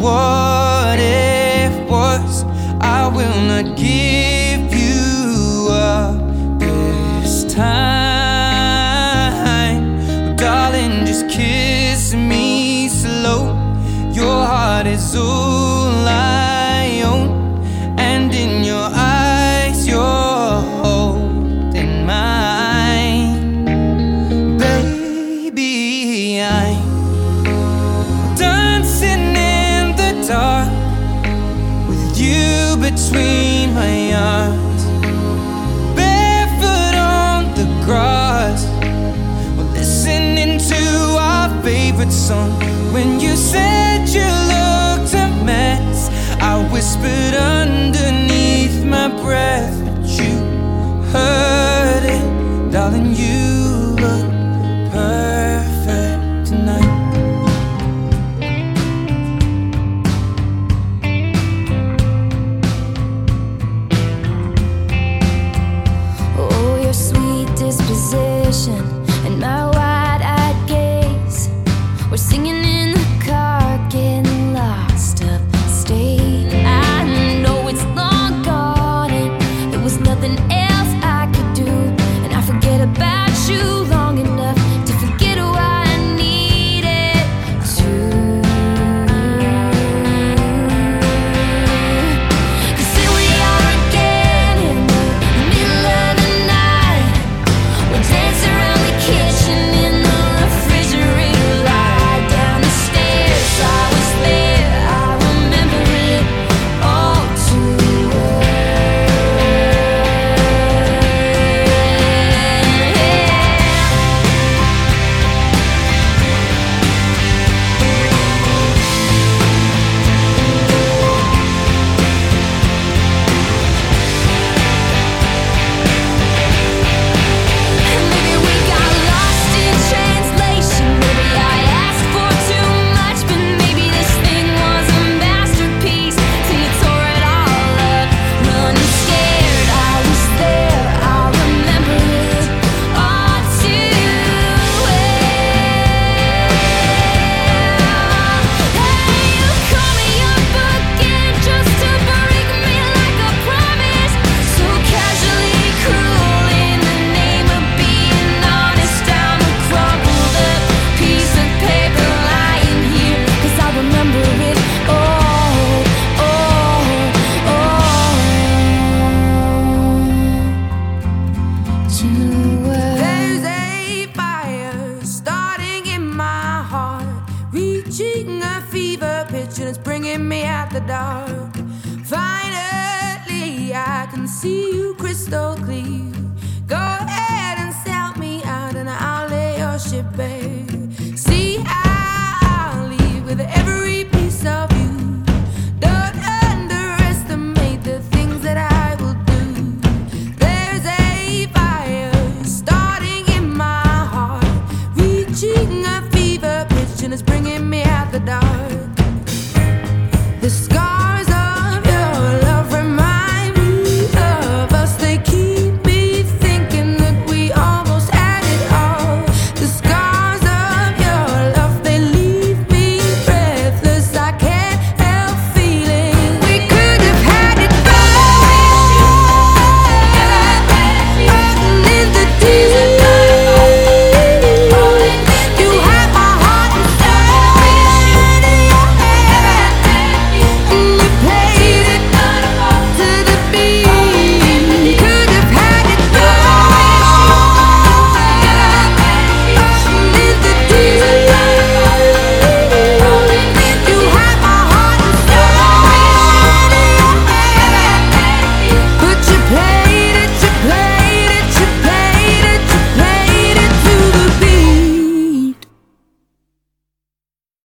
what if was. I will not give. between my arms, barefoot on the grass. We're listening to our favorite song. When you said you looked a mess, I whispered underneath my breath, but you heard it, darling. You. the dark. Finally, I can see you crystal clear.